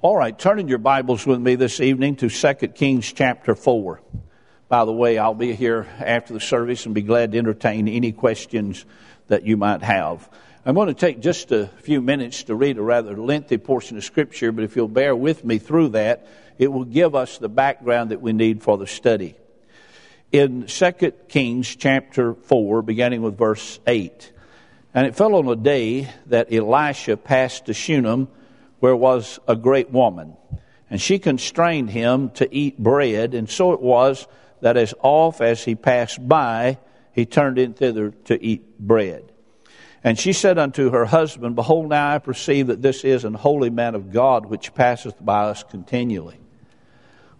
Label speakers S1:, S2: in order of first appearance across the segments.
S1: All right, turn in your Bibles with me this evening to 2 Kings chapter 4. By the way, I'll be here after the service and be glad to entertain any questions that you might have. I'm going to take just a few minutes to read a rather lengthy portion of Scripture, but if you'll bear with me through that, it will give us the background that we need for the study. In 2 Kings chapter 4, beginning with verse 8, and it fell on a day that Elisha passed to Shunem, where was a great woman. And she constrained him to eat bread, and so it was that as oft as he passed by, he turned in thither to eat bread. And she said unto her husband, Behold, now I perceive that this is an holy man of God which passeth by us continually.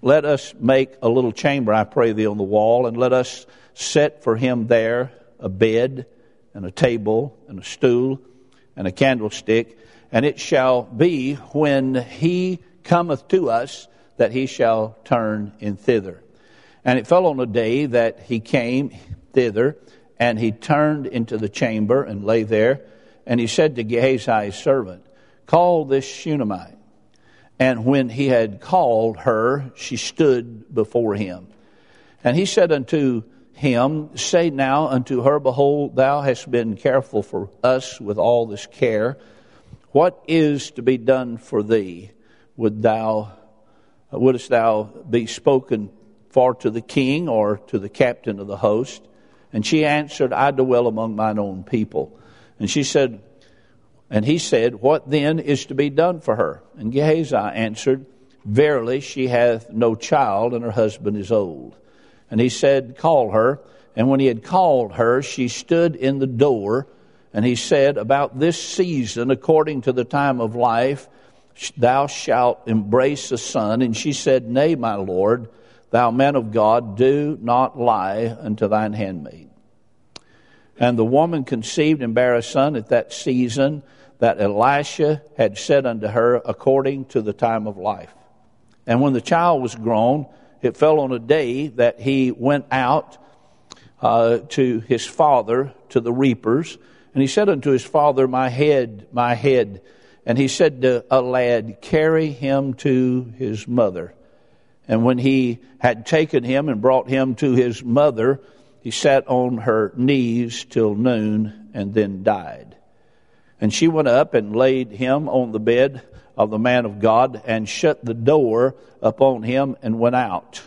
S1: Let us make a little chamber, I pray thee, on the wall, and let us set for him there a bed, and a table, and a stool, and a candlestick and it shall be when he cometh to us that he shall turn in thither. And it fell on a day that he came thither, and he turned into the chamber and lay there. And he said to Gehazi his servant, Call this Shunammite. And when he had called her, she stood before him. And he said unto him, Say now unto her, Behold, thou hast been careful for us with all this care. What is to be done for thee? Would thou, wouldst thou be spoken for to the king or to the captain of the host? And she answered, I dwell among mine own people. And she said, and he said, What then is to be done for her? And Gehazi answered, Verily, she hath no child, and her husband is old. And he said, Call her. And when he had called her, she stood in the door. And he said, About this season, according to the time of life, thou shalt embrace a son. And she said, Nay, my Lord, thou man of God, do not lie unto thine handmaid. And the woman conceived and bare a son at that season that Elisha had said unto her, according to the time of life. And when the child was grown, it fell on a day that he went out uh, to his father, to the reapers, and he said unto his father, My head, my head. And he said to a lad, Carry him to his mother. And when he had taken him and brought him to his mother, he sat on her knees till noon and then died. And she went up and laid him on the bed of the man of God and shut the door upon him and went out.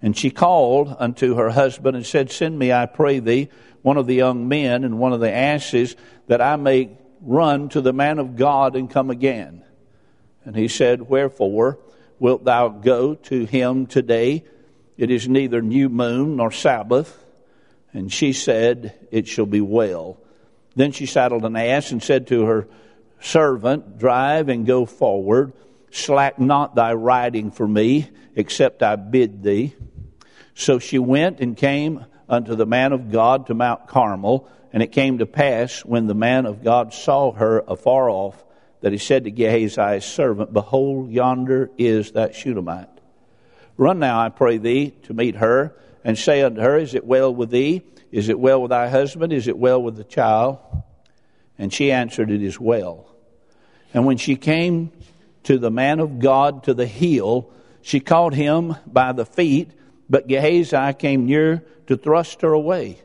S1: And she called unto her husband and said, Send me, I pray thee, one of the young men and one of the asses, that I may run to the man of God and come again. And he said, Wherefore wilt thou go to him today? It is neither new moon nor Sabbath. And she said, It shall be well. Then she saddled an ass and said to her servant, Drive and go forward. Slack not thy riding for me, except I bid thee. So she went and came unto the man of God to Mount Carmel. And it came to pass when the man of God saw her afar off that he said to Gehazi his servant, Behold, yonder is that Shunammite. Run now, I pray thee, to meet her, and say unto her, Is it well with thee? Is it well with thy husband? Is it well with the child? And she answered, It is well. And when she came to the man of God to the hill, she caught him by the feet, but Gehazi came near to thrust her away.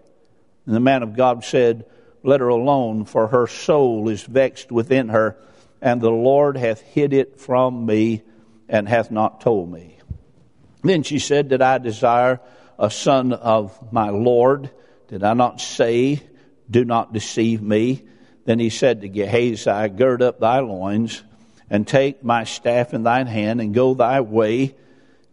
S1: And the man of God said, Let her alone, for her soul is vexed within her, and the Lord hath hid it from me and hath not told me. Then she said, Did I desire a son of my Lord? Did I not say, Do not deceive me? Then he said to Gehazi, Gird up thy loins, and take my staff in thine hand, and go thy way.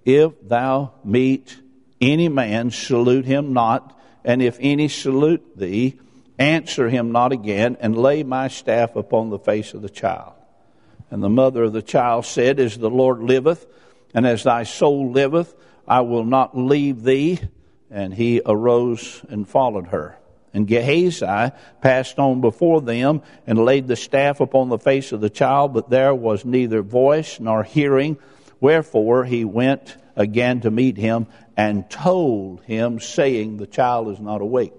S1: If thou meet any man, salute him not, and if any salute thee, answer him not again, and lay my staff upon the face of the child. And the mother of the child said, As the Lord liveth, and as thy soul liveth, I will not leave thee. And he arose and followed her. And Gehazi passed on before them and laid the staff upon the face of the child, but there was neither voice nor hearing. Wherefore he went again to meet him and told him, saying, The child is not awake.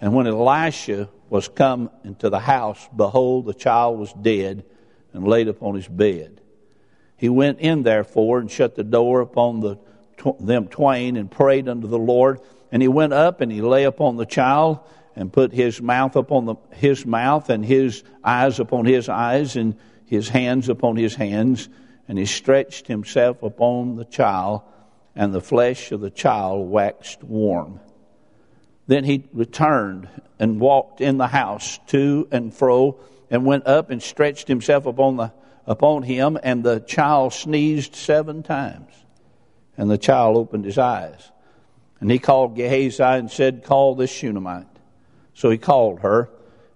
S1: And when Elisha was come into the house, behold, the child was dead and laid upon his bed. He went in therefore and shut the door upon the, them twain and prayed unto the Lord. And he went up and he lay upon the child and put his mouth upon the, his mouth and his eyes upon his eyes and his hands upon his hands. And he stretched himself upon the child and the flesh of the child waxed warm. Then he returned and walked in the house to and fro and went up and stretched himself upon the upon him, and the child sneezed seven times. And the child opened his eyes. And he called Gehazi and said, Call this Shunammite. So he called her.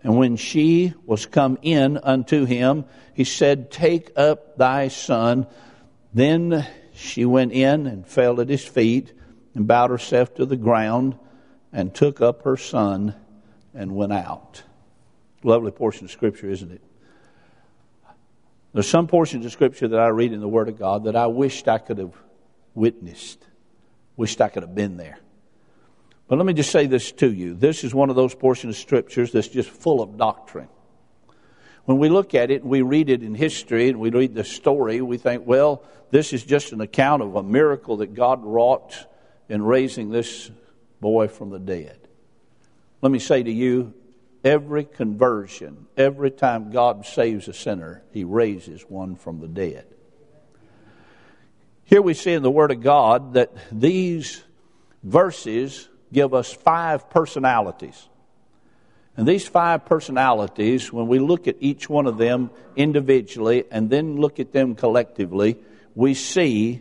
S1: And when she was come in unto him, he said, Take up thy son. Then she went in and fell at his feet and bowed herself to the ground and took up her son and went out. Lovely portion of scripture, isn't it? There's some portions of Scripture that I read in the Word of God that I wished I could have witnessed, wished I could have been there. But let me just say this to you. This is one of those portions of Scriptures that's just full of doctrine. When we look at it, and we read it in history and we read the story, we think, well, this is just an account of a miracle that God wrought in raising this boy from the dead. Let me say to you, Every conversion, every time God saves a sinner, he raises one from the dead. Here we see in the Word of God that these verses give us five personalities. And these five personalities, when we look at each one of them individually and then look at them collectively, we see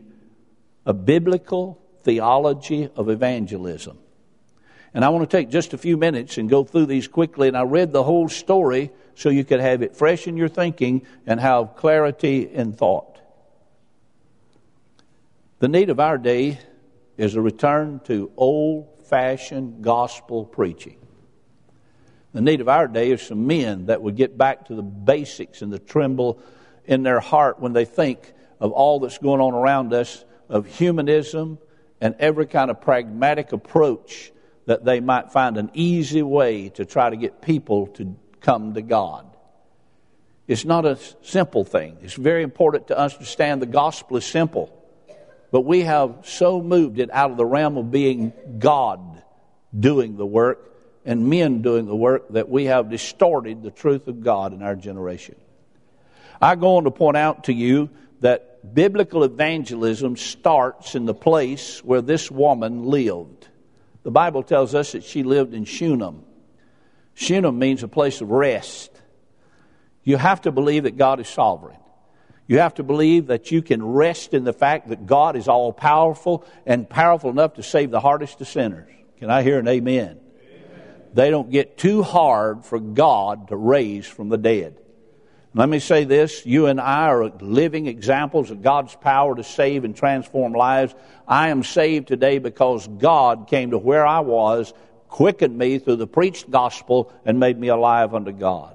S1: a biblical theology of evangelism. And I want to take just a few minutes and go through these quickly. And I read the whole story so you could have it fresh in your thinking and have clarity in thought. The need of our day is a return to old fashioned gospel preaching. The need of our day is some men that would get back to the basics and the tremble in their heart when they think of all that's going on around us, of humanism and every kind of pragmatic approach that they might find an easy way to try to get people to come to God. It's not a simple thing. It's very important to understand the gospel is simple. But we have so moved it out of the realm of being God doing the work and men doing the work that we have distorted the truth of God in our generation. I go on to point out to you that biblical evangelism starts in the place where this woman lived. The Bible tells us that she lived in Shunem. Shunem means a place of rest. You have to believe that God is sovereign. You have to believe that you can rest in the fact that God is all powerful and powerful enough to save the hardest of sinners. Can I hear an amen? amen? They don't get too hard for God to raise from the dead. Let me say this you and I are living examples of God's power to save and transform lives. I am saved today because God came to where I was, quickened me through the preached gospel, and made me alive unto God.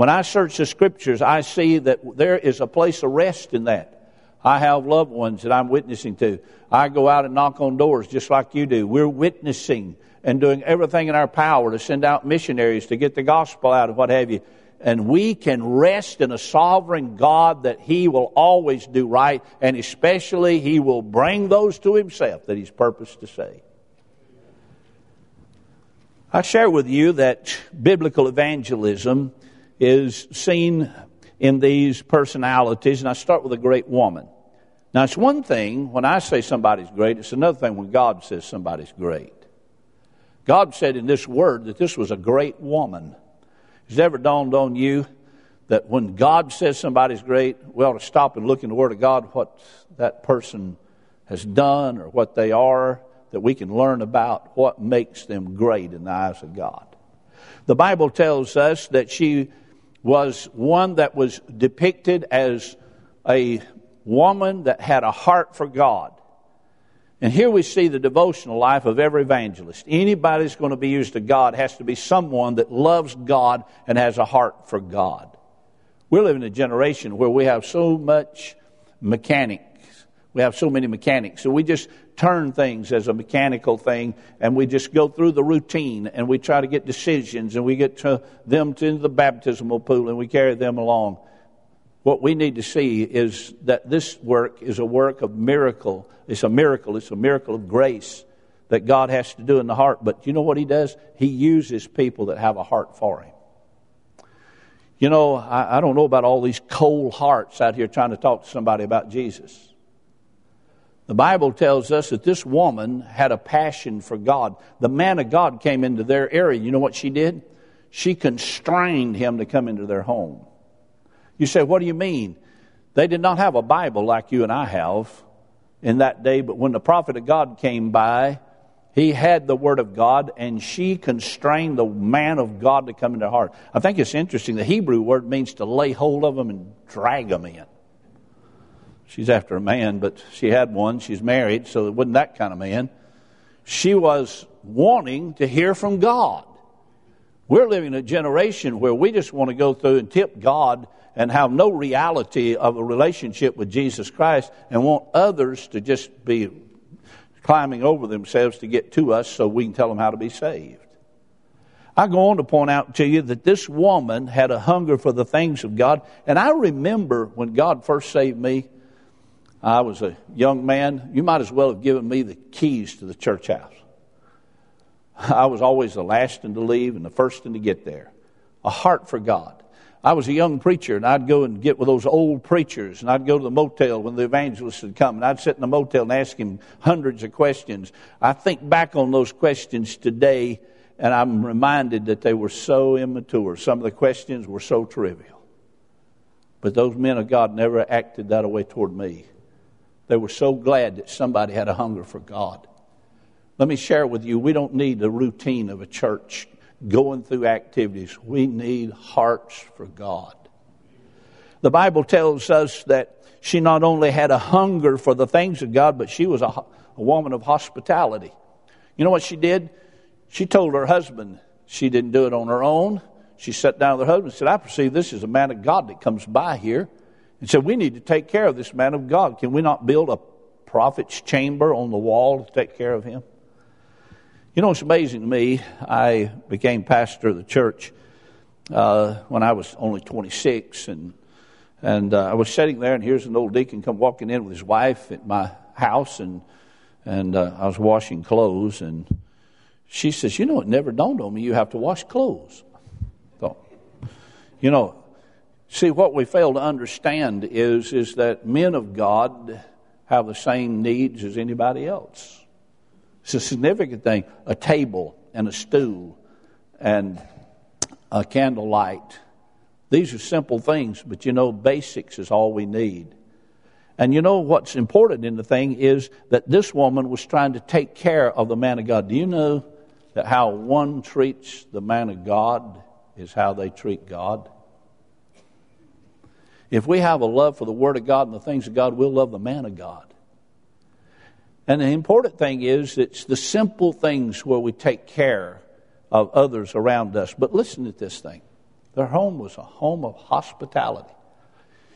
S1: When I search the scriptures, I see that there is a place of rest in that. I have loved ones that I'm witnessing to. I go out and knock on doors just like you do. We're witnessing and doing everything in our power to send out missionaries to get the gospel out and what have you and we can rest in a sovereign God that He will always do right, and especially He will bring those to Himself that He's purposed to save. I share with you that biblical evangelism is seen in these personalities, and I start with a great woman. Now, it's one thing when I say somebody's great, it's another thing when God says somebody's great. God said in this word that this was a great woman. Has it ever dawned on you that when God says somebody's great, we ought to stop and look in the Word of God what that person has done or what they are, that we can learn about what makes them great in the eyes of God. The Bible tells us that she was one that was depicted as a woman that had a heart for God. And here we see the devotional life of every evangelist. Anybody that's going to be used to God has to be someone that loves God and has a heart for God. We live in a generation where we have so much mechanics. We have so many mechanics. So we just turn things as a mechanical thing and we just go through the routine and we try to get decisions and we get to them to the baptismal pool and we carry them along. what we need to see is that this work is a work of miracle. It's a miracle. It's a miracle of grace that God has to do in the heart. But you know what He does? He uses people that have a heart for Him. You know, I, I don't know about all these cold hearts out here trying to talk to somebody about Jesus. The Bible tells us that this woman had a passion for God. The man of God came into their area. You know what she did? She constrained him to come into their home. You say, what do you mean? They did not have a Bible like you and I have in that day, but when the prophet of God came by, he had the Word of God, and she constrained the man of God to come into her heart. I think it's interesting. The Hebrew word means to lay hold of them and drag them in. She's after a man, but she had one. She's married, so it wasn't that kind of man. She was wanting to hear from God. We're living in a generation where we just want to go through and tip God and have no reality of a relationship with Jesus Christ and want others to just be climbing over themselves to get to us so we can tell them how to be saved. I go on to point out to you that this woman had a hunger for the things of God. And I remember when God first saved me, I was a young man. You might as well have given me the keys to the church house. I was always the last one to leave and the first one to get there. A heart for God. I was a young preacher and I'd go and get with those old preachers and I'd go to the motel when the evangelists had come and I'd sit in the motel and ask him hundreds of questions. I think back on those questions today and I'm reminded that they were so immature. Some of the questions were so trivial. But those men of God never acted that way toward me. They were so glad that somebody had a hunger for God. Let me share with you, we don't need the routine of a church going through activities. We need hearts for God. The Bible tells us that she not only had a hunger for the things of God, but she was a, a woman of hospitality. You know what she did? She told her husband she didn't do it on her own. She sat down with her husband and said, I perceive this is a man of God that comes by here and said, We need to take care of this man of God. Can we not build a prophet's chamber on the wall to take care of him? You know, it's amazing to me. I became pastor of the church uh, when I was only 26, and and uh, I was sitting there, and here's an old deacon come walking in with his wife at my house, and and uh, I was washing clothes, and she says, "You know, it never dawned on me you have to wash clothes." So, you know, See, what we fail to understand is, is that men of God have the same needs as anybody else. It's a significant thing. A table and a stool and a candlelight. These are simple things, but you know, basics is all we need. And you know what's important in the thing is that this woman was trying to take care of the man of God. Do you know that how one treats the man of God is how they treat God? If we have a love for the Word of God and the things of God, we'll love the man of God. And the important thing is, it's the simple things where we take care of others around us. But listen to this thing their home was a home of hospitality.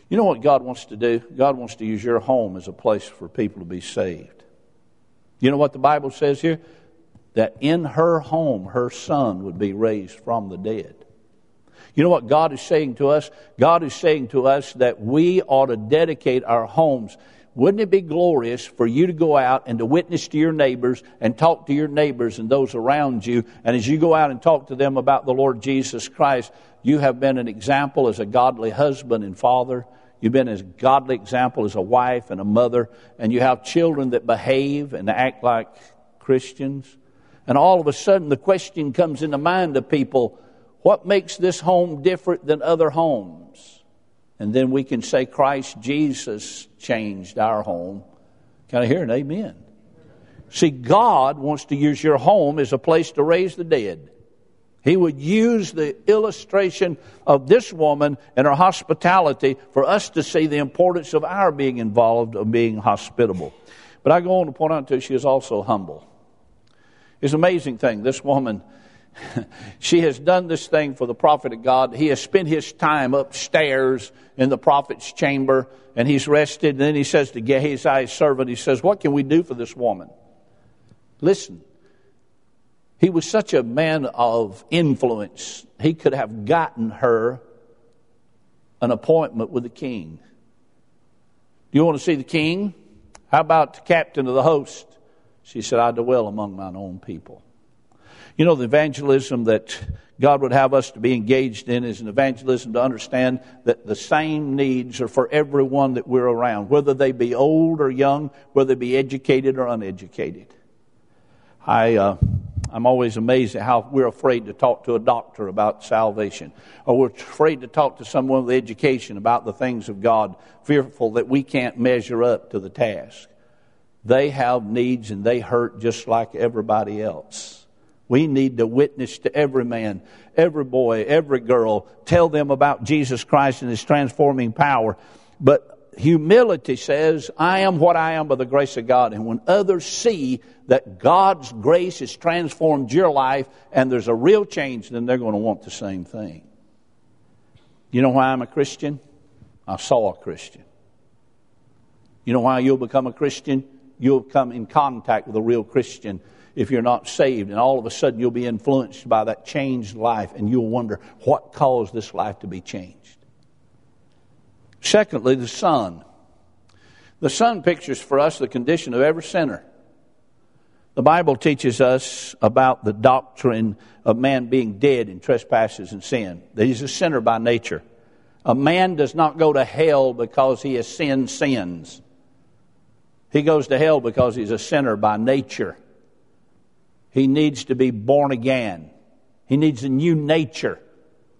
S1: You know what God wants to do? God wants to use your home as a place for people to be saved. You know what the Bible says here? That in her home, her son would be raised from the dead. You know what God is saying to us? God is saying to us that we ought to dedicate our homes. Wouldn't it be glorious for you to go out and to witness to your neighbors and talk to your neighbors and those around you? And as you go out and talk to them about the Lord Jesus Christ, you have been an example as a godly husband and father. You've been a godly example as a wife and a mother. And you have children that behave and act like Christians. And all of a sudden, the question comes in the mind of people what makes this home different than other homes? And then we can say Christ Jesus changed our home. Can I hear an amen? See, God wants to use your home as a place to raise the dead. He would use the illustration of this woman and her hospitality for us to see the importance of our being involved, of being hospitable. But I go on to point out to you, she is also humble. It's an amazing thing. This woman she has done this thing for the prophet of God. He has spent his time upstairs in the prophet's chamber and he's rested. And then he says to Gehazi's servant, he says, What can we do for this woman? Listen, he was such a man of influence. He could have gotten her an appointment with the king. Do you want to see the king? How about the captain of the host? She said, I dwell among mine own people. You know, the evangelism that God would have us to be engaged in is an evangelism to understand that the same needs are for everyone that we're around, whether they be old or young, whether they be educated or uneducated. I, uh, I'm always amazed at how we're afraid to talk to a doctor about salvation, or we're afraid to talk to someone with education about the things of God, fearful that we can't measure up to the task. They have needs and they hurt just like everybody else. We need to witness to every man, every boy, every girl, tell them about Jesus Christ and His transforming power. But humility says, I am what I am by the grace of God. And when others see that God's grace has transformed your life and there's a real change, then they're going to want the same thing. You know why I'm a Christian? I saw a Christian. You know why you'll become a Christian? You'll come in contact with a real Christian if you're not saved, and all of a sudden you'll be influenced by that changed life, and you'll wonder what caused this life to be changed. Secondly, the Son. The Son pictures for us the condition of every sinner. The Bible teaches us about the doctrine of man being dead in trespasses and sin, that he's a sinner by nature. A man does not go to hell because he has sinned sins. He goes to hell because he's a sinner by nature. He needs to be born again. He needs a new nature.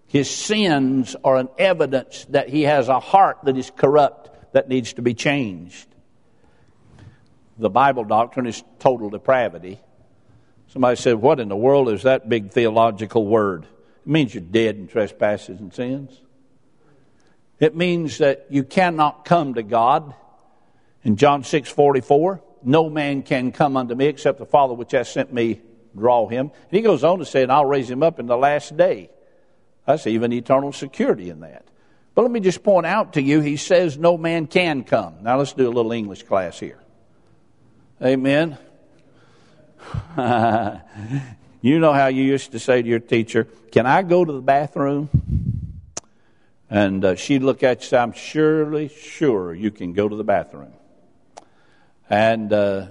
S1: His sins are an evidence that he has a heart that is corrupt, that needs to be changed. The Bible doctrine is total depravity. Somebody said, What in the world is that big theological word? It means you're dead in trespasses and sins. It means that you cannot come to God. In John 6 44, no man can come unto me except the Father which has sent me draw him. And he goes on to say, And I'll raise him up in the last day. That's even eternal security in that. But let me just point out to you, he says no man can come. Now let's do a little English class here. Amen. you know how you used to say to your teacher, Can I go to the bathroom? And uh, she'd look at you and say, I'm surely sure you can go to the bathroom. And uh,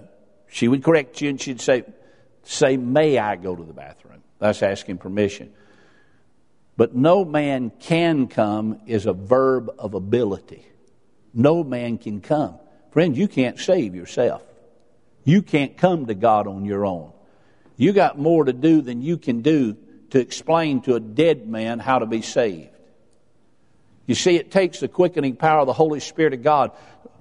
S1: she would correct you and she'd say, Say, May I go to the bathroom? That's asking permission. But no man can come is a verb of ability. No man can come. Friend, you can't save yourself. You can't come to God on your own. You got more to do than you can do to explain to a dead man how to be saved. You see, it takes the quickening power of the Holy Spirit of God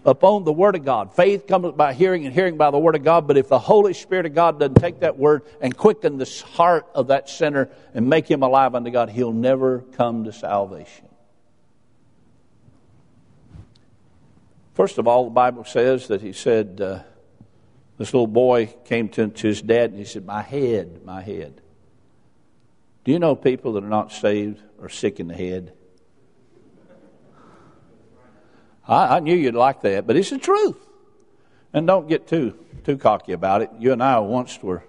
S1: upon the Word of God. Faith comes by hearing and hearing by the Word of God, but if the Holy Spirit of God doesn't take that Word and quicken the heart of that sinner and make him alive unto God, he'll never come to salvation. First of all, the Bible says that he said, uh, this little boy came to, to his dad and he said, My head, my head. Do you know people that are not saved are sick in the head? I, I knew you'd like that, but it's the truth. And don't get too too cocky about it. You and I once were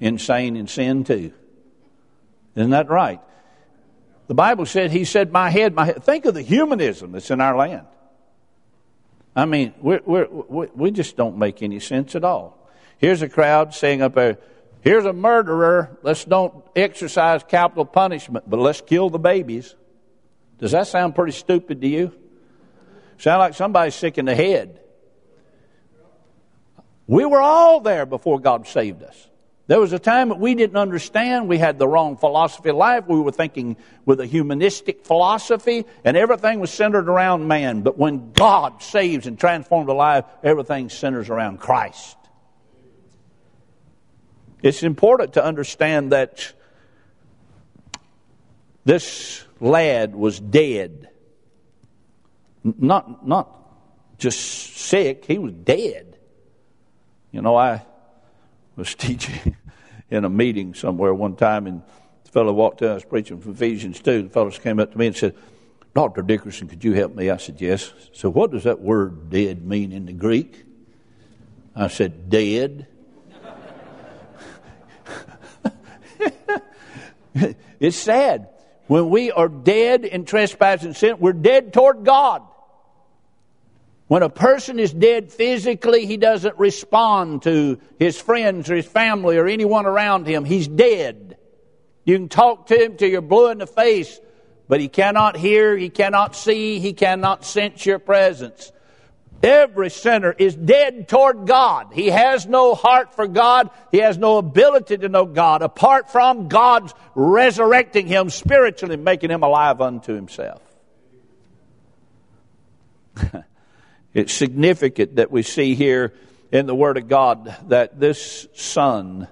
S1: insane in sin too. Isn't that right? The Bible said, He said, My head, my head. Think of the humanism that's in our land. I mean, we're, we're, we just don't make any sense at all. Here's a crowd saying up there, Here's a murderer. Let's don't exercise capital punishment, but let's kill the babies. Does that sound pretty stupid to you? Sound like somebody's sick in the head. We were all there before God saved us. There was a time that we didn't understand. We had the wrong philosophy of life. We were thinking with a humanistic philosophy, and everything was centered around man. But when God saves and transforms a life, everything centers around Christ. It's important to understand that this lad was dead not, not just sick, he was dead. You know, I was teaching in a meeting somewhere one time, and the fellow walked in, I was preaching from Ephesians 2. The fellow came up to me and said, Dr. Dickerson, could you help me? I said, Yes. So, what does that word dead mean in the Greek? I said, Dead. it's sad When we are dead in trespass and sin, we're dead toward God. When a person is dead physically, he doesn't respond to his friends or his family or anyone around him. He's dead. You can talk to him till you're blue in the face, but he cannot hear, he cannot see, he cannot sense your presence. Every sinner is dead toward God. He has no heart for God. He has no ability to know God apart from God's resurrecting him spiritually, making him alive unto himself. it's significant that we see here in the Word of God that this Son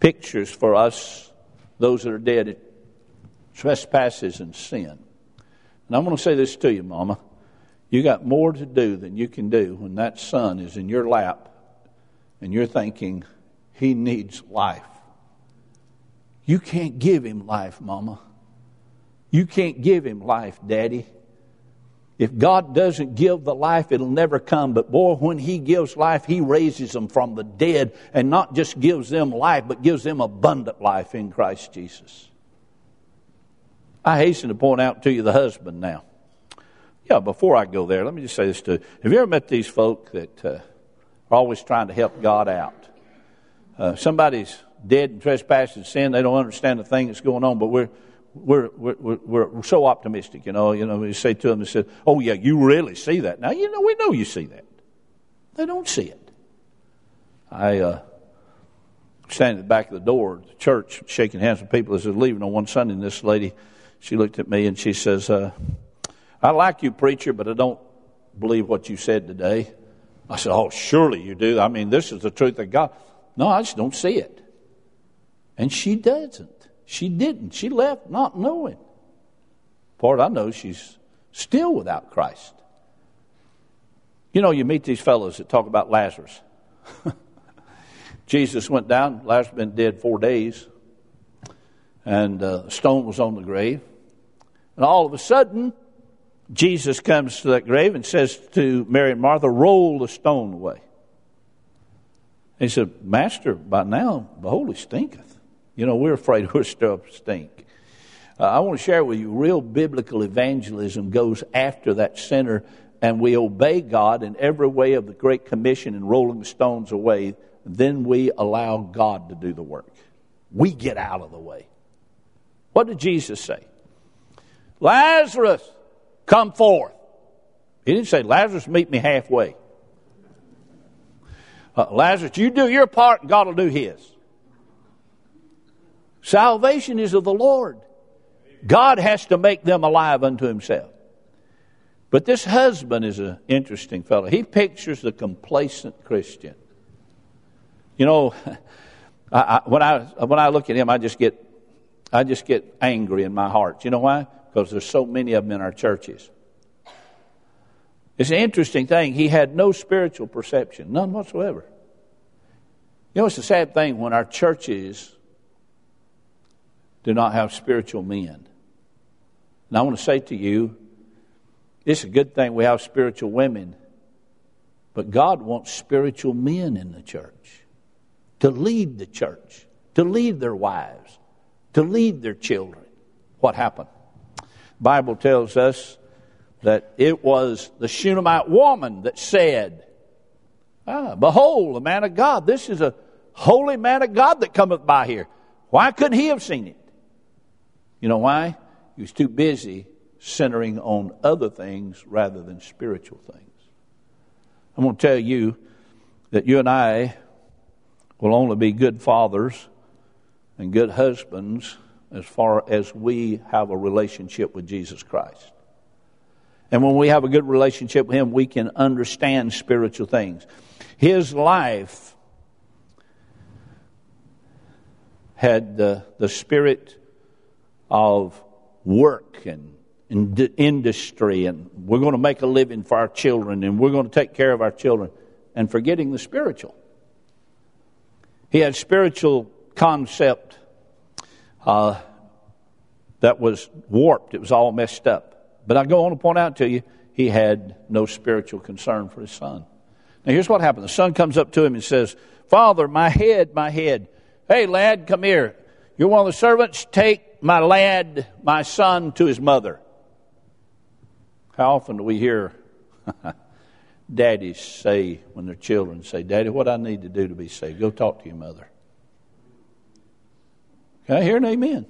S1: pictures for us those that are dead in trespasses and sin. And I'm going to say this to you, Mama. You got more to do than you can do when that son is in your lap and you're thinking, he needs life. You can't give him life, Mama. You can't give him life, Daddy. If God doesn't give the life, it'll never come. But boy, when He gives life, He raises them from the dead and not just gives them life, but gives them abundant life in Christ Jesus. I hasten to point out to you the husband now. Yeah, before I go there, let me just say this to you. Have you ever met these folk that uh, are always trying to help God out? Uh, somebody's dead and sin. They don't understand the thing that's going on, but we're, we're, we're, we're, so optimistic, you know. You know, we say to them, they say, oh, yeah, you really see that. Now, you know, we know you see that. They don't see it. I uh, at the back of the door of the church, shaking hands with people as they're leaving on one Sunday, and this lady, she looked at me and she says, uh, I like you, preacher, but I don't believe what you said today. I said, Oh, surely you do. I mean, this is the truth of God. No, I just don't see it. And she doesn't. She didn't. She left not knowing. Part I know, she's still without Christ. You know, you meet these fellows that talk about Lazarus. Jesus went down, Lazarus had been dead four days, and uh, stone was on the grave. And all of a sudden, Jesus comes to that grave and says to Mary and Martha, Roll the stone away. He said, Master, by now, behold, he stinketh. You know, we're afraid we're still stink. Uh, I want to share with you real biblical evangelism goes after that sinner, and we obey God in every way of the Great Commission and rolling the stones away. Then we allow God to do the work. We get out of the way. What did Jesus say? Lazarus, Come forth. He didn't say, Lazarus, meet me halfway. Uh, Lazarus, you do your part and God will do his. Salvation is of the Lord. God has to make them alive unto himself. But this husband is an interesting fellow. He pictures the complacent Christian. You know, I, I, when I when I look at him, I just get I just get angry in my heart. You know why? because there's so many of them in our churches. It's an interesting thing. He had no spiritual perception, none whatsoever. You know, it's a sad thing when our churches do not have spiritual men. And I want to say to you, it's a good thing we have spiritual women, but God wants spiritual men in the church to lead the church, to lead their wives, to lead their children. What happened? Bible tells us that it was the Shunammite woman that said, ah, Behold, a man of God. This is a holy man of God that cometh by here. Why couldn't he have seen it? You know why? He was too busy centering on other things rather than spiritual things. I'm going to tell you that you and I will only be good fathers and good husbands as far as we have a relationship with Jesus Christ. And when we have a good relationship with Him, we can understand spiritual things. His life had the, the spirit of work and industry, and we're going to make a living for our children, and we're going to take care of our children, and forgetting the spiritual. He had spiritual concept uh, that was warped. It was all messed up. But I go on to point out to you, he had no spiritual concern for his son. Now, here's what happened. The son comes up to him and says, Father, my head, my head. Hey, lad, come here. You're one of the servants. Take my lad, my son, to his mother. How often do we hear daddies say, when their children say, Daddy, what I need to do to be saved? Go talk to your mother. Can I hear an amen?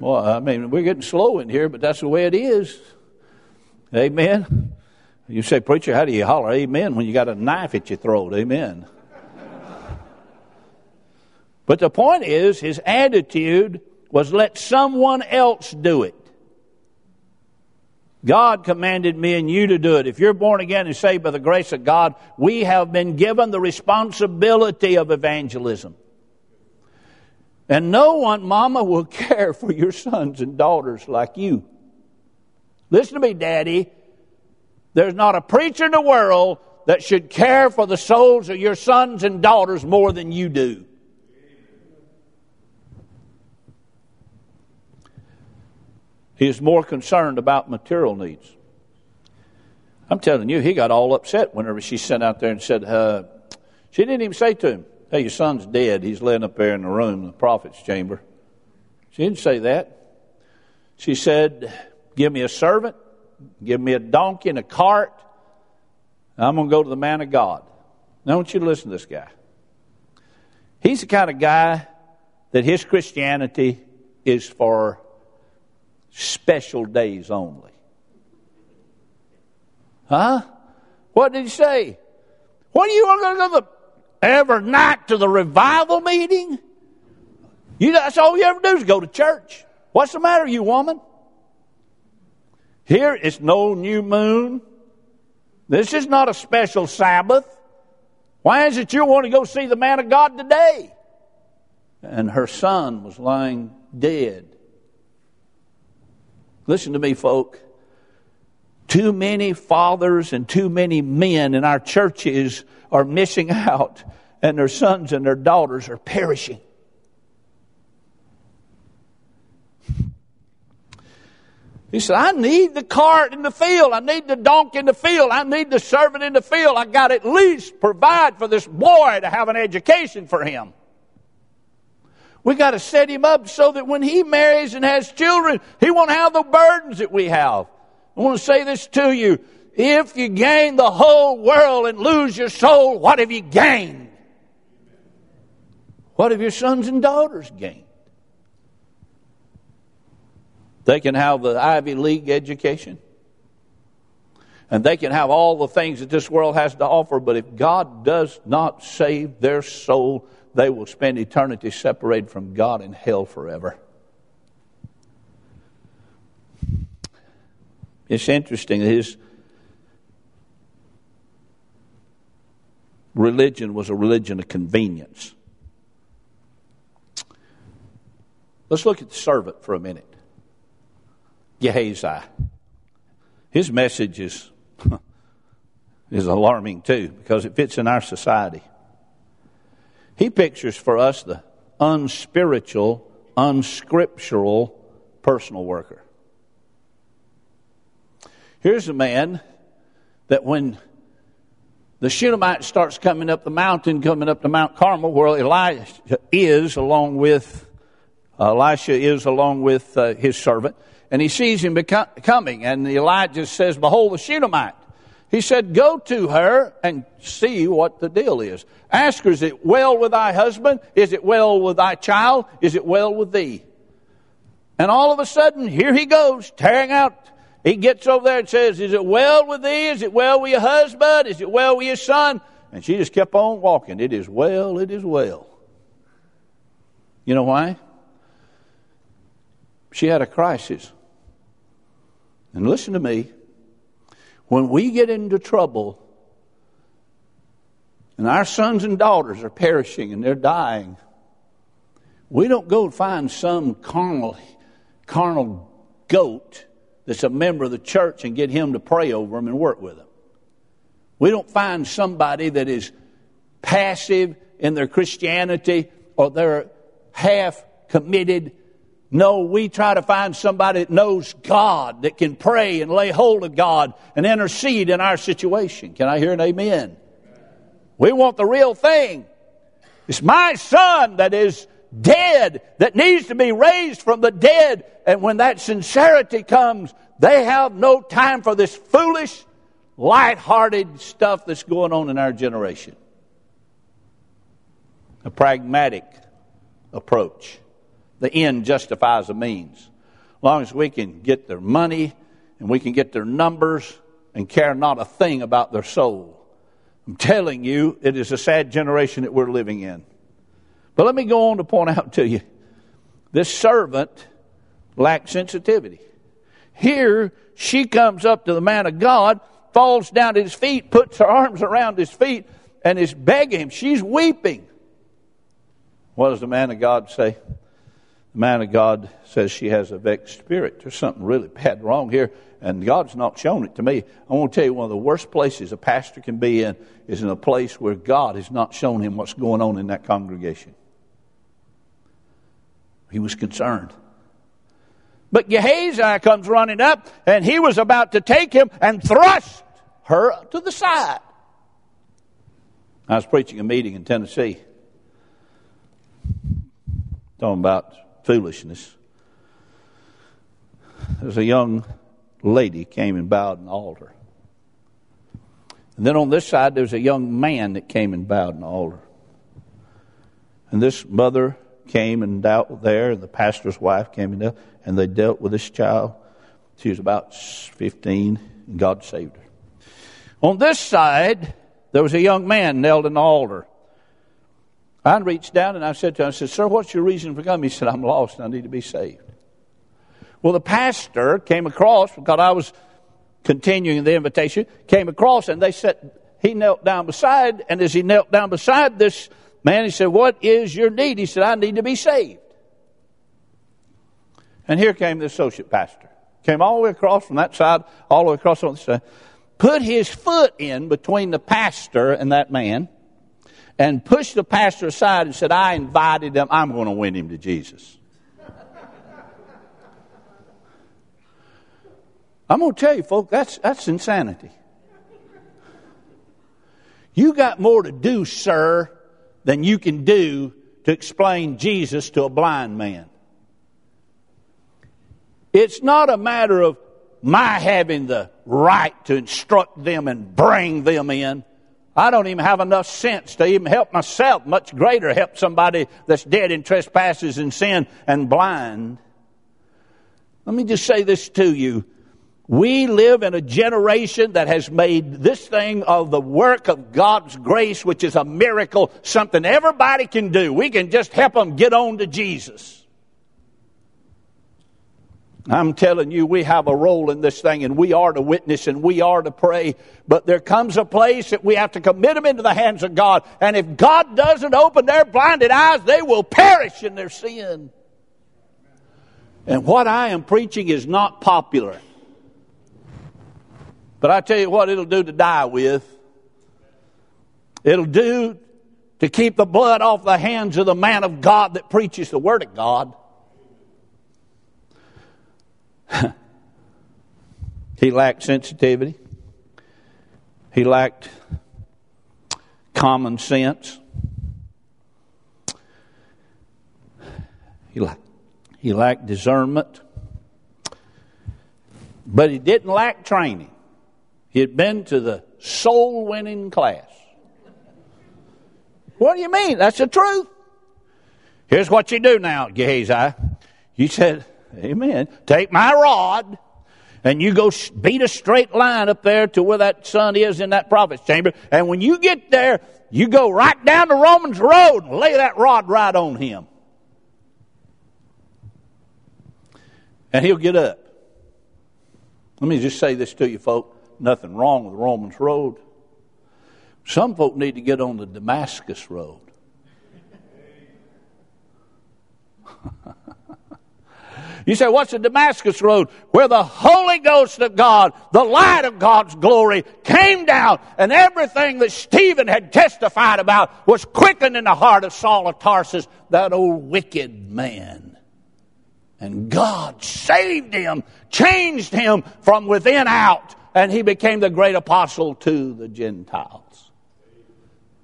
S1: Well, I mean, we're getting slow in here, but that's the way it is. Amen. You say, Preacher, how do you holler amen when you got a knife at your throat? Amen. But the point is, his attitude was let someone else do it. God commanded me and you to do it. If you're born again and saved by the grace of God, we have been given the responsibility of evangelism. And no one, mama, will care for your sons and daughters like you. Listen to me, daddy. There's not a preacher in the world that should care for the souls of your sons and daughters more than you do. He is more concerned about material needs. I'm telling you, he got all upset whenever she sent out there and said, uh, she didn't even say to him, Hey, your son's dead. He's laying up there in the room, in the prophet's chamber. She didn't say that. She said, Give me a servant, give me a donkey and a cart. I'm going to go to the man of God. Now, I want you to listen to this guy. He's the kind of guy that his Christianity is for special days only. Huh? What did he say? What are you going to go the ever night to the revival meeting? You, that's all you ever do is go to church. What's the matter, you woman? Here it's no new moon. This is not a special Sabbath. Why is it you want to go see the man of God today? And her son was lying dead. Listen to me, folk. Too many fathers and too many men in our churches are missing out, and their sons and their daughters are perishing. He said, I need the cart in the field. I need the donkey in the field. I need the servant in the field. I got to at least provide for this boy to have an education for him. We got to set him up so that when he marries and has children, he won't have the burdens that we have. I want to say this to you. If you gain the whole world and lose your soul, what have you gained? What have your sons and daughters gained? They can have the Ivy League education. And they can have all the things that this world has to offer, but if God does not save their soul, they will spend eternity separated from God in hell forever. It's interesting, his religion was a religion of convenience. Let's look at the servant for a minute. Gehazi. His message is, is alarming too because it fits in our society. He pictures for us the unspiritual, unscriptural personal worker. Here's a man that when the Shunammite starts coming up the mountain, coming up to Mount Carmel, where Elijah is along with uh, Elisha is along with uh, his servant, and he sees him coming, and Elijah says, "Behold, the Shunammite." He said, Go to her and see what the deal is. Ask her, Is it well with thy husband? Is it well with thy child? Is it well with thee? And all of a sudden, here he goes, tearing out. He gets over there and says, Is it well with thee? Is it well with your husband? Is it well with your son? And she just kept on walking. It is well, it is well. You know why? She had a crisis. And listen to me. When we get into trouble and our sons and daughters are perishing and they're dying, we don't go find some carnal, carnal goat that's a member of the church and get him to pray over them and work with them. We don't find somebody that is passive in their Christianity or they're half committed no, we try to find somebody that knows God, that can pray and lay hold of God and intercede in our situation. Can I hear an amen? We want the real thing. It's my son that is dead that needs to be raised from the dead. And when that sincerity comes, they have no time for this foolish, light-hearted stuff that's going on in our generation. A pragmatic approach. The end justifies the means. As long as we can get their money and we can get their numbers and care not a thing about their soul. I'm telling you, it is a sad generation that we're living in. But let me go on to point out to you this servant lacked sensitivity. Here, she comes up to the man of God, falls down at his feet, puts her arms around his feet, and is begging him. She's weeping. What does the man of God say? Man of God says she has a vexed spirit. There's something really bad wrong here, and God's not shown it to me. I want to tell you one of the worst places a pastor can be in is in a place where God has not shown him what's going on in that congregation. He was concerned. But Gehazi comes running up, and he was about to take him and thrust her to the side. I was preaching a meeting in Tennessee, talking about foolishness. There's a young lady came and bowed an altar. And then on this side, there's a young man that came and bowed an altar. And this mother came and dealt there, and the pastor's wife came and dealt, and they dealt with this child. She was about 15, and God saved her. On this side, there was a young man nailed in the altar. I reached down and I said to him, I said, Sir, what's your reason for coming? He said, I'm lost and I need to be saved. Well, the pastor came across because I was continuing the invitation, came across and they said, he knelt down beside, and as he knelt down beside this man, he said, What is your need? He said, I need to be saved. And here came the associate pastor. Came all the way across from that side, all the way across on the side, put his foot in between the pastor and that man, and pushed the pastor aside and said, I invited him, I'm going to win him to Jesus. I'm going to tell you, folks, that's, that's insanity. You got more to do, sir, than you can do to explain Jesus to a blind man. It's not a matter of my having the right to instruct them and bring them in. I don't even have enough sense to even help myself, much greater help somebody that's dead in trespasses and sin and blind. Let me just say this to you. We live in a generation that has made this thing of the work of God's grace, which is a miracle, something everybody can do. We can just help them get on to Jesus. I'm telling you, we have a role in this thing and we are to witness and we are to pray. But there comes a place that we have to commit them into the hands of God. And if God doesn't open their blinded eyes, they will perish in their sin. And what I am preaching is not popular. But I tell you what it'll do to die with. It'll do to keep the blood off the hands of the man of God that preaches the Word of God. He lacked sensitivity. He lacked common sense. He lacked, he lacked discernment. But he didn't lack training. He had been to the soul winning class. What do you mean? That's the truth. Here's what you do now, Gehazi. You said, Amen. Take my rod and you go beat a straight line up there to where that son is in that prophet's chamber. And when you get there, you go right down the Romans road and lay that rod right on him. And he'll get up. Let me just say this to you, folks nothing wrong with Romans Road. Some folk need to get on the Damascus Road. you say, what's the Damascus Road? Where the Holy Ghost of God, the light of God's glory, came down, and everything that Stephen had testified about was quickened in the heart of Saul of Tarsus, that old wicked man. And God saved him, changed him from within out and he became the great apostle to the Gentiles.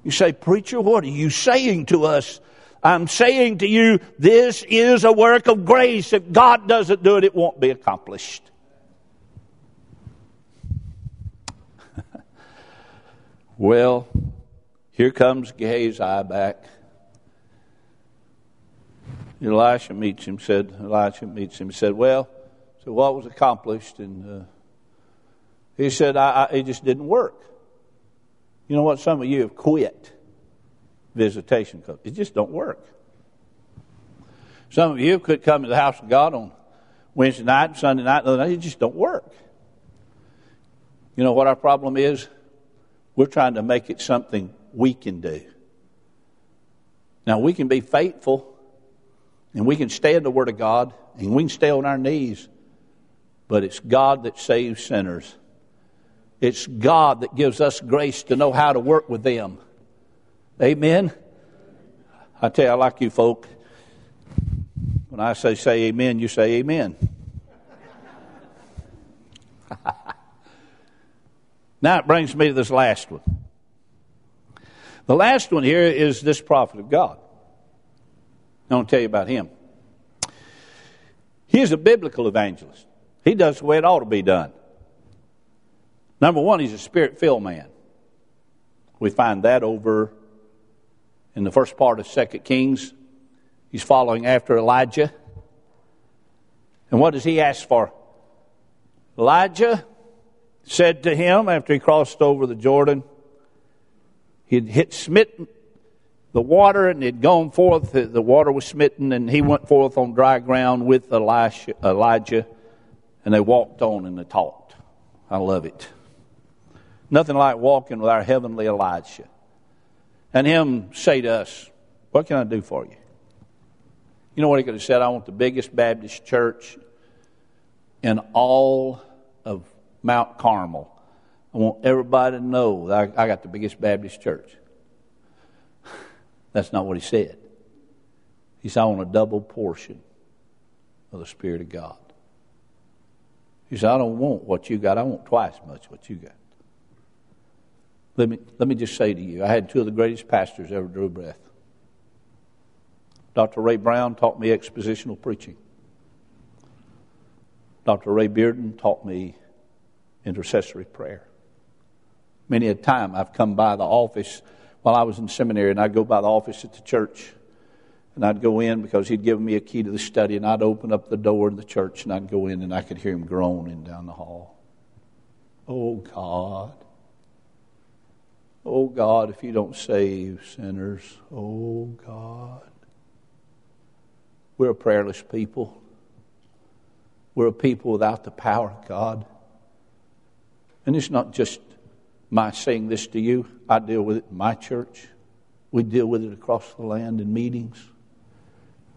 S1: You say, Preacher, what are you saying to us? I'm saying to you, this is a work of grace. If God doesn't do it, it won't be accomplished. well, here comes Gehazi back. Elisha meets him, said, Elisha meets him, said, Well, so what was accomplished? And uh, he said, I, I, It just didn't work. You know what? Some of you have quit visitation because it just don't work. Some of you could come to the house of God on Wednesday night, Sunday night, night, it just don't work. You know what our problem is? We're trying to make it something we can do. Now, we can be faithful and we can stay in the Word of God and we can stay on our knees, but it's God that saves sinners. It's God that gives us grace to know how to work with them. Amen? I tell you, I like you folk. When I say say amen, you say amen. now it brings me to this last one. The last one here is this prophet of God. I want to tell you about him. He's a biblical evangelist. He does the way it ought to be done. Number one, he's a spirit filled man. We find that over in the first part of Second Kings. He's following after Elijah. And what does he ask for? Elijah said to him after he crossed over the Jordan, he'd hit smitten the water and had gone forth. The water was smitten, and he went forth on dry ground with Elijah, and they walked on and they talked. I love it. Nothing like walking with our heavenly Elijah. And him say to us, What can I do for you? You know what he could have said? I want the biggest Baptist church in all of Mount Carmel. I want everybody to know that I, I got the biggest Baptist church. That's not what he said. He said, I want a double portion of the Spirit of God. He said, I don't want what you got, I want twice as much what you got. Let me, let me just say to you, I had two of the greatest pastors ever drew breath. Dr. Ray Brown taught me expositional preaching. Dr. Ray Bearden taught me intercessory prayer. Many a time I've come by the office while I was in seminary, and I'd go by the office at the church, and I'd go in because he'd given me a key to the study, and I'd open up the door in the church, and I'd go in, and I could hear him groaning down the hall. Oh God. Oh God, if you don't save sinners, oh God. We're a prayerless people. We're a people without the power of God. And it's not just my saying this to you. I deal with it in my church. We deal with it across the land in meetings.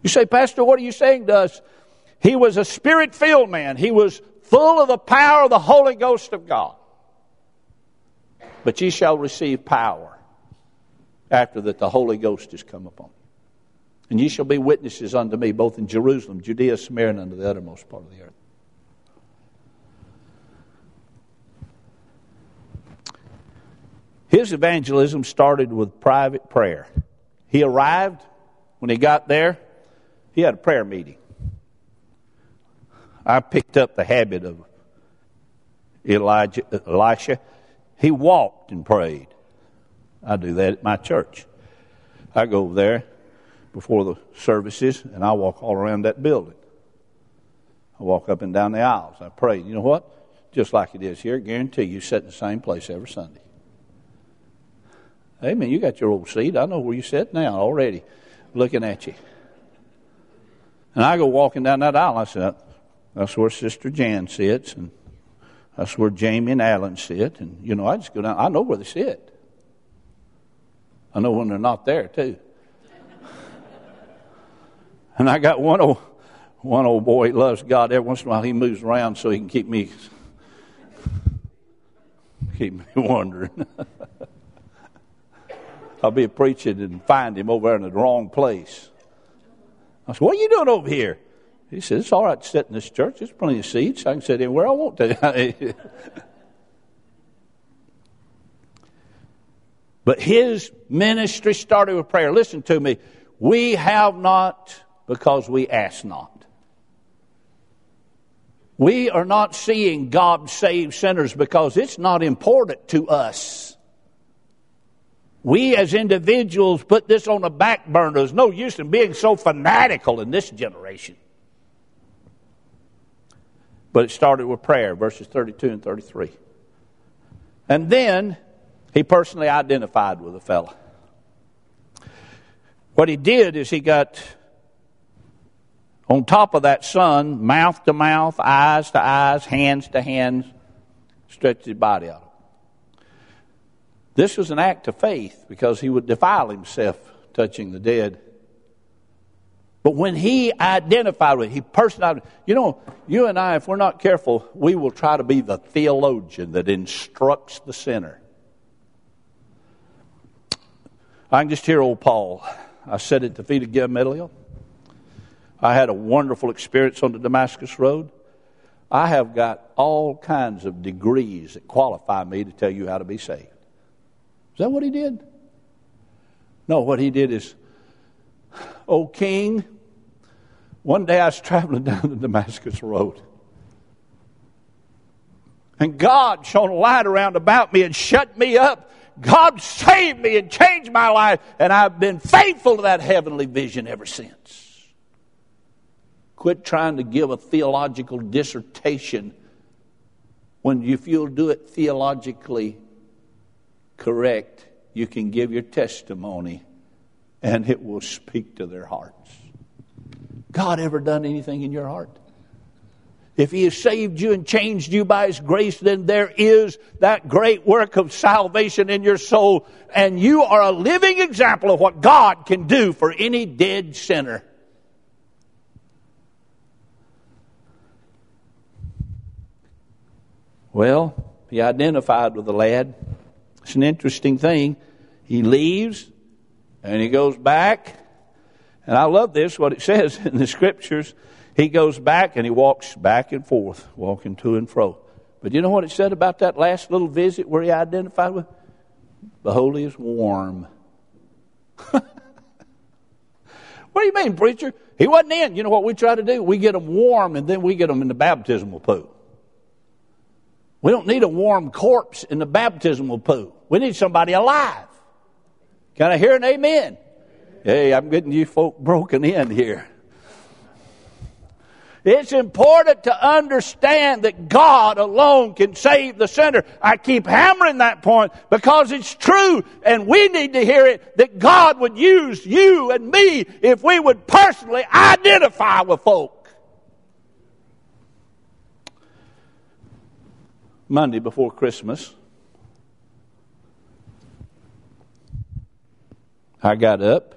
S1: You say, Pastor, what are you saying to us? He was a spirit filled man. He was full of the power of the Holy Ghost of God. But ye shall receive power after that the Holy Ghost is come upon you. And ye shall be witnesses unto me both in Jerusalem, Judea, Samaria, and unto the uttermost part of the earth. His evangelism started with private prayer. He arrived, when he got there, he had a prayer meeting. I picked up the habit of Elijah, Elisha. He walked and prayed. I do that at my church. I go over there before the services and I walk all around that building. I walk up and down the aisles. I pray. You know what? Just like it is here, guarantee you sit in the same place every Sunday. Amen. You got your old seat. I know where you sit now already, looking at you. And I go walking down that aisle. I said, that's where Sister Jan sits, and that's where Jamie and Alan sit. And, you know, I just go down. I know where they sit. I know when they're not there, too. and I got one old, one old boy loves God. Every once in a while, he moves around so he can keep me, keep me wondering. I'll be preaching and find him over in the wrong place. I said, What are you doing over here? He said, It's all right to sit in this church. There's plenty of seats. I can sit anywhere I want to. but his ministry started with prayer. Listen to me. We have not because we ask not. We are not seeing God save sinners because it's not important to us. We as individuals put this on the back burner. There's no use in being so fanatical in this generation. But it started with prayer, verses 32 and 33. And then he personally identified with the fellow. What he did is he got on top of that son, mouth to mouth, eyes to eyes, hands to hands, stretched his body out. This was an act of faith because he would defile himself touching the dead. But when he identified with it, he personally, you know, you and I, if we're not careful, we will try to be the theologian that instructs the sinner. I can just hear old Paul. I sat at the feet of Gamaliel. I had a wonderful experience on the Damascus Road. I have got all kinds of degrees that qualify me to tell you how to be saved. Is that what he did? No, what he did is, O king, one day I was traveling down the Damascus Road. And God shone a light around about me and shut me up. God saved me and changed my life. And I've been faithful to that heavenly vision ever since. Quit trying to give a theological dissertation when if you'll do it theologically correct, you can give your testimony and it will speak to their hearts. God ever done anything in your heart? If He has saved you and changed you by His grace, then there is that great work of salvation in your soul, and you are a living example of what God can do for any dead sinner. Well, he identified with the lad. It's an interesting thing. He leaves and he goes back. And I love this, what it says in the scriptures. He goes back and he walks back and forth, walking to and fro. But you know what it said about that last little visit where he identified with? Behold, he is warm. what do you mean, preacher? He wasn't in. You know what we try to do? We get them warm and then we get them in the baptismal pool. We don't need a warm corpse in the baptismal pool. We need somebody alive. Can I hear an amen? Hey, I'm getting you folk broken in here. It's important to understand that God alone can save the sinner. I keep hammering that point because it's true and we need to hear it that God would use you and me if we would personally identify with folk. Monday before Christmas, I got up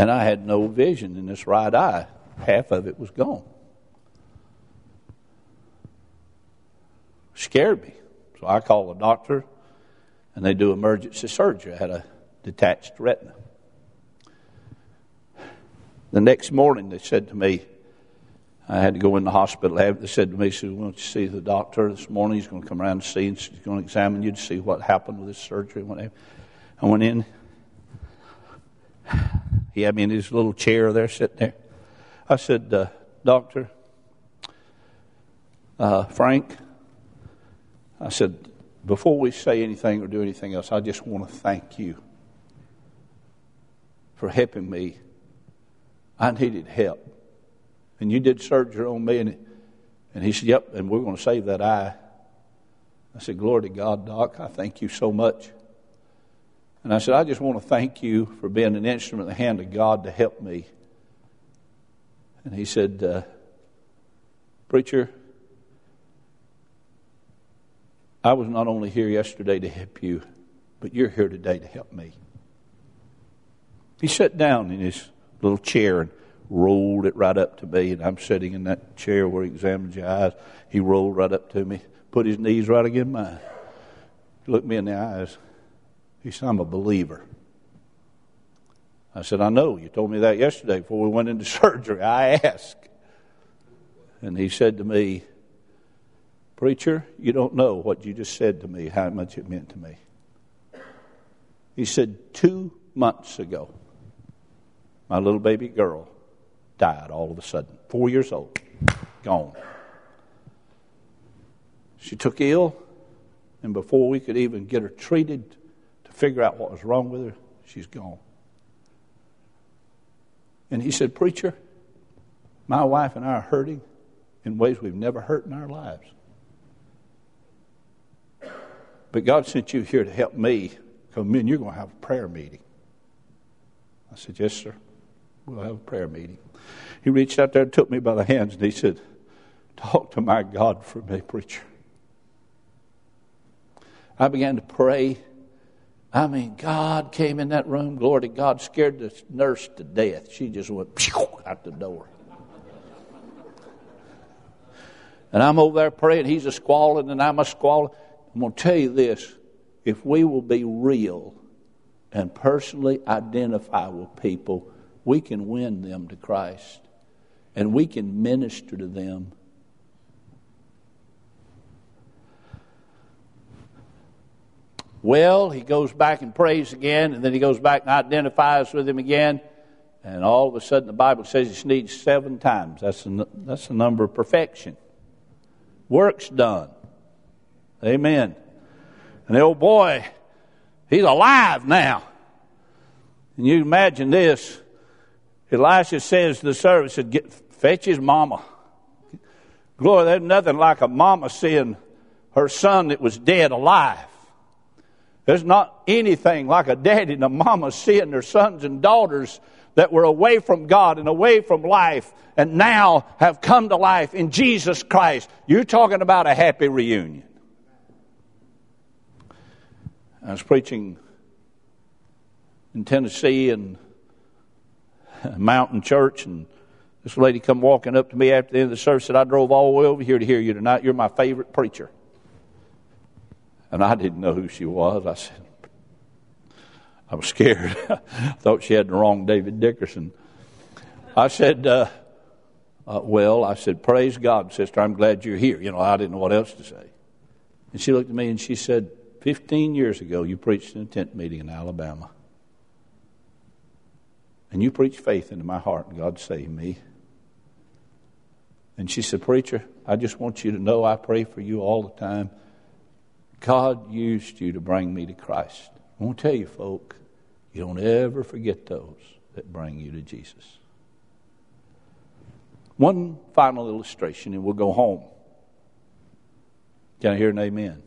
S1: and I had no vision in this right eye. Half of it was gone. Scared me. So I called the doctor and they do emergency surgery. I had a detached retina. The next morning they said to me, I had to go in the hospital. They said to me, "said, why don't you see the doctor this morning? He's going to come around and see, and he's going to examine you to see what happened with this surgery." I went in. He had me in his little chair there, sitting there. I said, uh, "Doctor, uh, Frank," I said, "before we say anything or do anything else, I just want to thank you for helping me. I needed help." and you did surgery on me. And, and he said, Yep, and we're going to save that eye. I said, Glory to God, Doc. I thank you so much. And I said, I just want to thank you for being an instrument in the hand of God to help me. And he said, uh, Preacher, I was not only here yesterday to help you, but you're here today to help me. He sat down in his little chair and rolled it right up to me, and I'm sitting in that chair where he examined your eyes. He rolled right up to me, put his knees right against mine. Looked me in the eyes. He said, I'm a believer. I said, I know. You told me that yesterday before we went into surgery. I asked. And he said to me, Preacher, you don't know what you just said to me, how much it meant to me. He said, Two months ago, my little baby girl died all of a sudden, four years old, gone. She took ill, and before we could even get her treated to figure out what was wrong with her, she's gone. And he said, Preacher, my wife and I are hurting in ways we've never hurt in our lives. But God sent you here to help me because me and you're going to have a prayer meeting. I said, Yes, sir. We'll have a prayer meeting. He reached out there and took me by the hands and he said, Talk to my God for me, preacher. I began to pray. I mean, God came in that room. Glory to God, scared the nurse to death. She just went out the door. And I'm over there praying. He's a squalling, and I'm a squalling. I'm going to tell you this if we will be real and personally identify with people, we can win them to Christ and we can minister to them. Well, he goes back and prays again, and then he goes back and identifies with him again. And all of a sudden, the Bible says he sneezed seven times. That's the, that's the number of perfection. Work's done. Amen. And the old boy, he's alive now. And you imagine this. Elisha says to the servant, said, Get, fetch his mama. Glory, there's nothing like a mama seeing her son that was dead alive. There's not anything like a daddy and a mama seeing their sons and daughters that were away from God and away from life and now have come to life in Jesus Christ. You're talking about a happy reunion. I was preaching in Tennessee and Mountain Church, and this lady come walking up to me after the end of the service said, I drove all the way over here to hear you tonight. You're my favorite preacher. And I didn't know who she was. I said, I was scared. I thought she had the wrong David Dickerson. I said, uh, uh, Well, I said, Praise God, sister. I'm glad you're here. You know, I didn't know what else to say. And she looked at me and she said, 15 years ago, you preached in a tent meeting in Alabama. And you preached faith into my heart, and God saved me. And she said, Preacher, I just want you to know I pray for you all the time. God used you to bring me to Christ. I want to tell you, folk, you don't ever forget those that bring you to Jesus. One final illustration, and we'll go home. Can I hear an amen?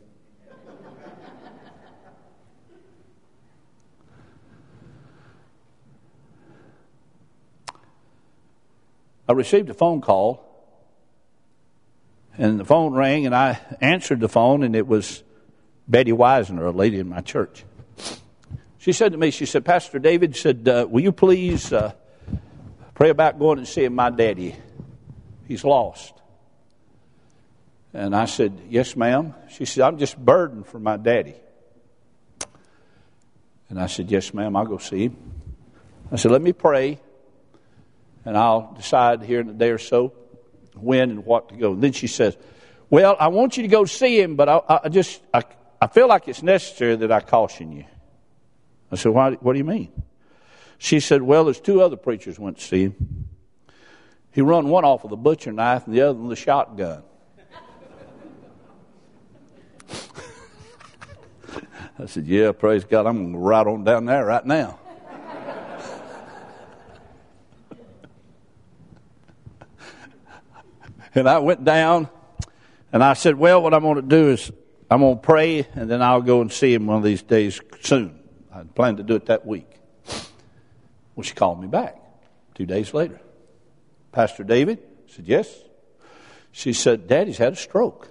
S1: I received a phone call, and the phone rang, and I answered the phone, and it was Betty Weisner, a lady in my church. She said to me, she said, Pastor David said, uh, will you please uh, pray about going and seeing my daddy? He's lost. And I said, Yes, ma'am. She said, I'm just burdened for my daddy. And I said, Yes, ma'am, I'll go see him. I said, Let me pray and I'll decide here in a day or so when and what to go. And then she says, Well, I want you to go see him, but I, I just, I, I feel like it's necessary that I caution you. I said, Why, What do you mean? She said, Well, there's two other preachers went to see him. He run one off with a butcher knife and the other with a shotgun. I said, Yeah, praise God, I'm going to ride on down there right now. And I went down and I said, Well, what I'm going to do is I'm going to pray and then I'll go and see him one of these days soon. I planned to do it that week. Well, she called me back two days later. Pastor David? Said, Yes. She said, Daddy's had a stroke.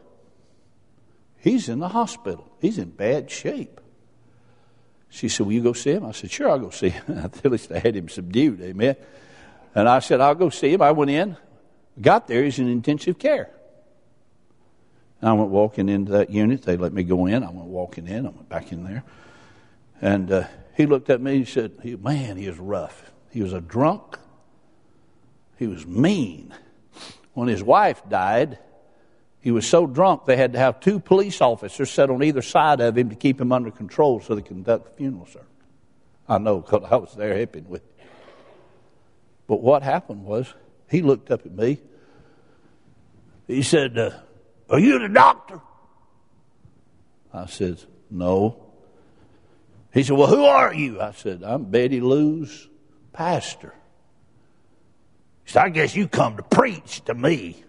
S1: He's in the hospital. He's in bad shape. She said, Will you go see him? I said, Sure, I'll go see him. At least I had him subdued, amen. And I said, I'll go see him. I went in. Got there, he's in intensive care. And I went walking into that unit. They let me go in. I went walking in. I went back in there. And uh, he looked at me and said, Man, he was rough. He was a drunk. He was mean. When his wife died, he was so drunk they had to have two police officers set on either side of him to keep him under control so they could conduct the funeral service. I know because I was there helping with him. But what happened was he looked up at me. He said, uh, Are you the doctor? I said, No. He said, Well, who are you? I said, I'm Betty Lou's pastor. He said, I guess you come to preach to me.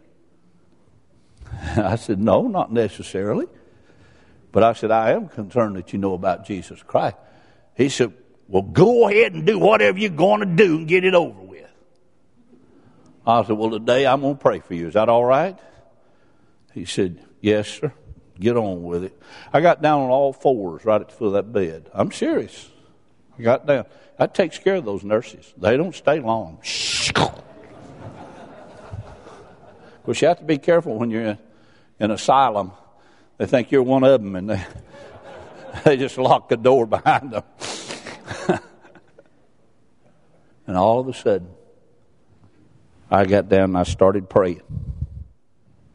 S1: I said, No, not necessarily. But I said, I am concerned that you know about Jesus Christ. He said, Well, go ahead and do whatever you're going to do and get it over with. I said, Well, today I'm going to pray for you. Is that all right? He said, Yes, sir. Get on with it. I got down on all fours right at the foot of that bed. I'm serious. I got down. That takes care of those nurses. They don't stay long. Of course, you have to be careful when you're in an asylum. They think you're one of them, and they, they just lock the door behind them. and all of a sudden, I got down and I started praying.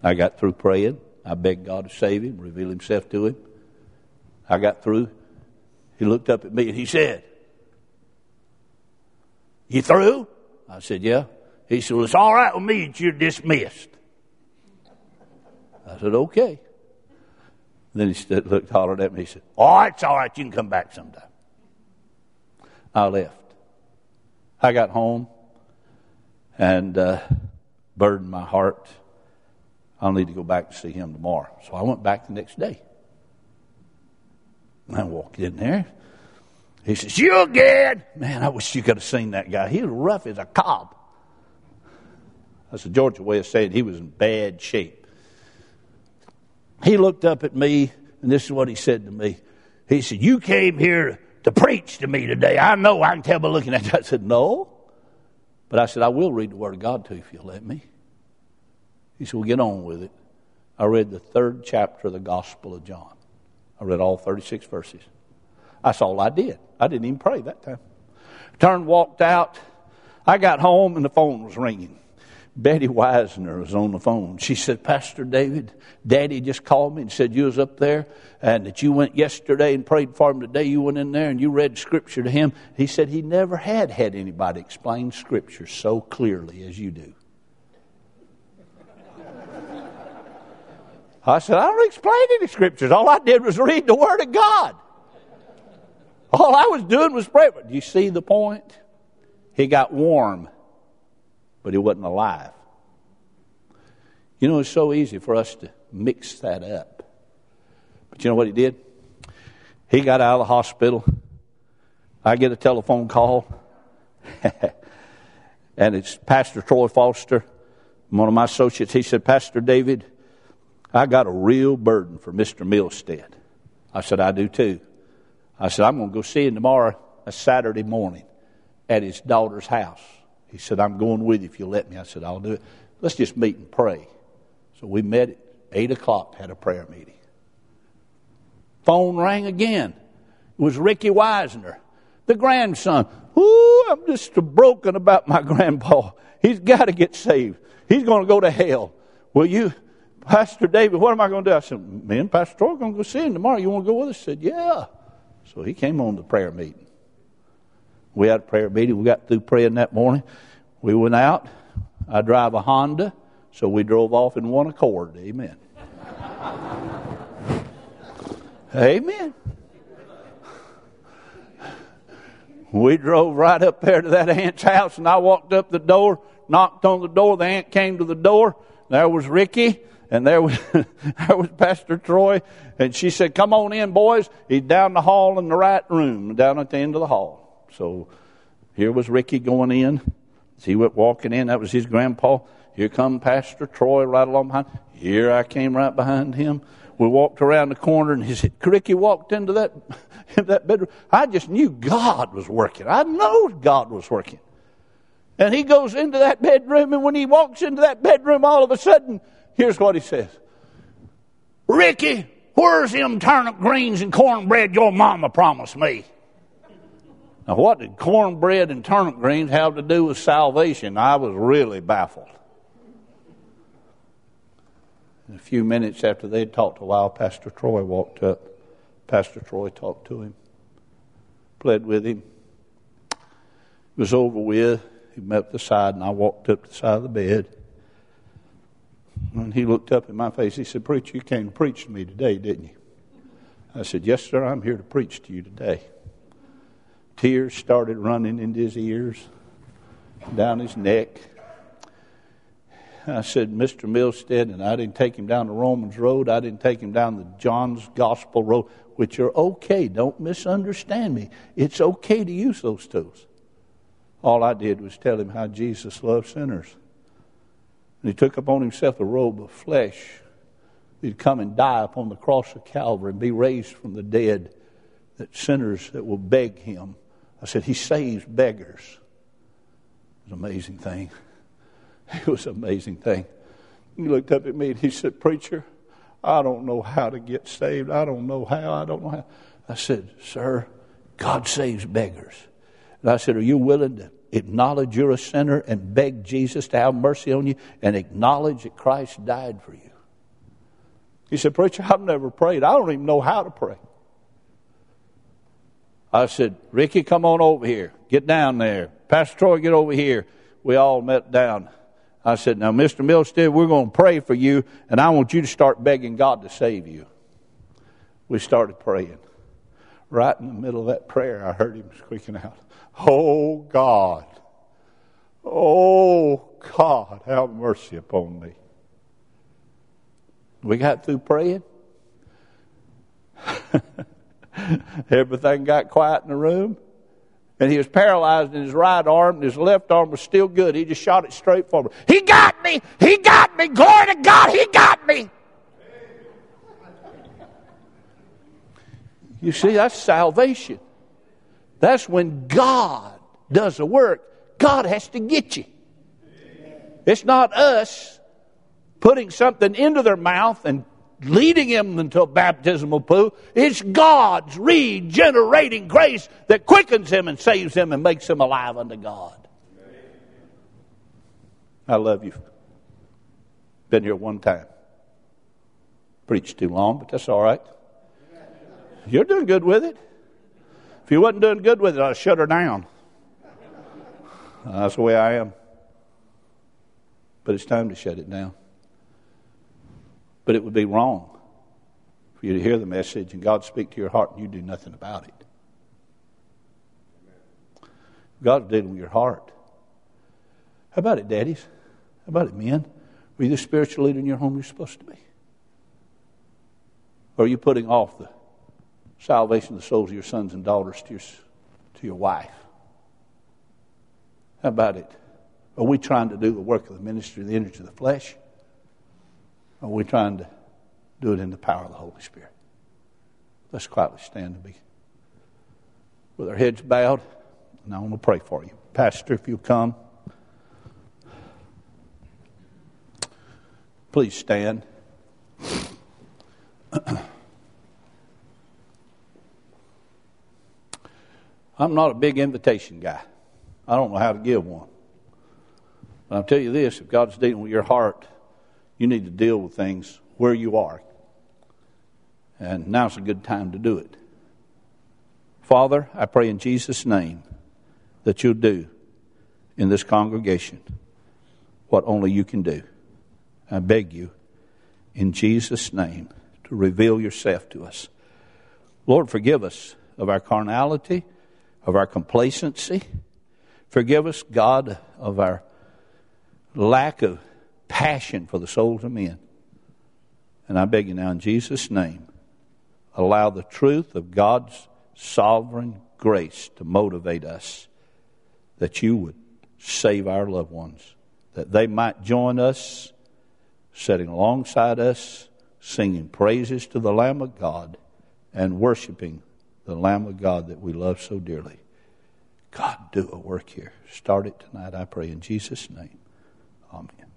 S1: I got through praying. I begged God to save him, reveal himself to him. I got through. He looked up at me and he said, You through? I said, Yeah. He said, Well, it's all right with me that you're dismissed. I said, Okay. Then he stood, looked, hollered at me. He said, Oh, it's all right. You can come back sometime. I left. I got home and uh, burdened my heart I'll need to go back to see him tomorrow. So I went back the next day. I walked in there. He says, You again? Man, I wish you could have seen that guy. He was rough as a cob. That's a Georgia way of saying he was in bad shape. He looked up at me, and this is what he said to me. He said, You came here to preach to me today. I know I can tell by looking at you. I said, No. But I said, I will read the Word of God to you if you'll let me. He said, Well, get on with it. I read the third chapter of the Gospel of John. I read all 36 verses. That's all I did. I didn't even pray that time. Turned, walked out. I got home and the phone was ringing. Betty Weisner was on the phone. She said, Pastor David, Daddy just called me and said you was up there and that you went yesterday and prayed for him today. You went in there and you read Scripture to him. He said he never had had anybody explain Scripture so clearly as you do. I said, I don't explain any scriptures. All I did was read the Word of God. All I was doing was praying. Do you see the point? He got warm, but he wasn't alive. You know, it's so easy for us to mix that up. But you know what he did? He got out of the hospital. I get a telephone call, and it's Pastor Troy Foster, one of my associates. He said, Pastor David, I got a real burden for Mr. Milstead. I said, I do too. I said, I'm going to go see him tomorrow, a Saturday morning, at his daughter's house. He said, I'm going with you if you'll let me. I said, I'll do it. Let's just meet and pray. So we met at 8 o'clock, had a prayer meeting. Phone rang again. It was Ricky Weisner, the grandson. Ooh, I'm just broken about my grandpa. He's got to get saved. He's going to go to hell. Will you? Pastor David, what am I going to do? I said, me and Pastor Troy are going to go see him tomorrow. You want to go with us? He said, yeah. So he came on the prayer meeting. We had a prayer meeting. We got through praying that morning. We went out. I drive a Honda, so we drove off in one accord. Amen. Amen. We drove right up there to that aunt's house, and I walked up the door, knocked on the door. The aunt came to the door. There was Ricky and there was, there was Pastor Troy, and she said, Come on in, boys. He's down the hall in the right room, down at the end of the hall. So here was Ricky going in. He went walking in, that was his grandpa. Here come Pastor Troy right along behind. Here I came right behind him. We walked around the corner, and he said, Ricky walked into that, in that bedroom. I just knew God was working. I know God was working. And he goes into that bedroom, and when he walks into that bedroom, all of a sudden, Here's what he says Ricky, where's them turnip greens and cornbread your mama promised me? Now, what did cornbread and turnip greens have to do with salvation? I was really baffled. a few minutes after they'd talked a while, Pastor Troy walked up. Pastor Troy talked to him, pled with him, It was over with. He met the side, and I walked up to the side of the bed. And he looked up in my face. He said, Preacher, you came to preach to me today, didn't you? I said, Yes, sir, I'm here to preach to you today. Tears started running into his ears, down his neck. I said, Mr. Milstead, and I didn't take him down the Romans Road. I didn't take him down the John's Gospel Road, which are okay. Don't misunderstand me. It's okay to use those tools. All I did was tell him how Jesus loved sinners. And he took upon himself a robe of flesh. He'd come and die upon the cross of Calvary and be raised from the dead, that sinners that will beg him. I said, He saves beggars. It's an amazing thing. It was an amazing thing. He looked up at me and he said, Preacher, I don't know how to get saved. I don't know how. I don't know how. I said, Sir, God saves beggars. And I said, Are you willing to acknowledge you're a sinner and beg Jesus to have mercy on you and acknowledge that Christ died for you? He said, Preacher, I've never prayed. I don't even know how to pray. I said, Ricky, come on over here. Get down there. Pastor Troy, get over here. We all met down. I said, Now, Mr. Milstead, we're going to pray for you, and I want you to start begging God to save you. We started praying. Right in the middle of that prayer, I heard him squeaking out, Oh God, oh God, have mercy upon me. We got through praying. Everything got quiet in the room. And he was paralyzed in his right arm, and his left arm was still good. He just shot it straight forward. He got me! He got me! Glory to God, he got me! You see, that's salvation. That's when God does the work. God has to get you. It's not us putting something into their mouth and leading them into a baptismal pool. It's God's regenerating grace that quickens him and saves him and makes him alive unto God. I love you. Been here one time. Preached too long, but that's all right. You're doing good with it. If you wasn't doing good with it, I'd shut her down. That's the way I am. But it's time to shut it down. But it would be wrong for you to hear the message and God speak to your heart and you do nothing about it. God's dealing with your heart. How about it, daddies? How about it, men? Are you the spiritual leader in your home you're supposed to be? Or are you putting off the salvation of the souls of your sons and daughters to your, to your wife? How about it? Are we trying to do the work of the ministry, the energy of the flesh? Or are we trying to do it in the power of the Holy Spirit? Let's quietly stand and be with our heads bowed, and I want to pray for you. Pastor, if you'll come. Please stand. I'm not a big invitation guy. I don't know how to give one. But I'll tell you this if God's dealing with your heart, you need to deal with things where you are. And now's a good time to do it. Father, I pray in Jesus' name that you'll do in this congregation what only you can do. I beg you, in Jesus' name, to reveal yourself to us. Lord, forgive us of our carnality, of our complacency. Forgive us, God, of our lack of passion for the souls of men. And I beg you now, in Jesus' name, allow the truth of God's sovereign grace to motivate us that you would save our loved ones, that they might join us, sitting alongside us, singing praises to the Lamb of God and worshiping the Lamb of God that we love so dearly. God, do a work here. Start it tonight, I pray, in Jesus' name. Amen.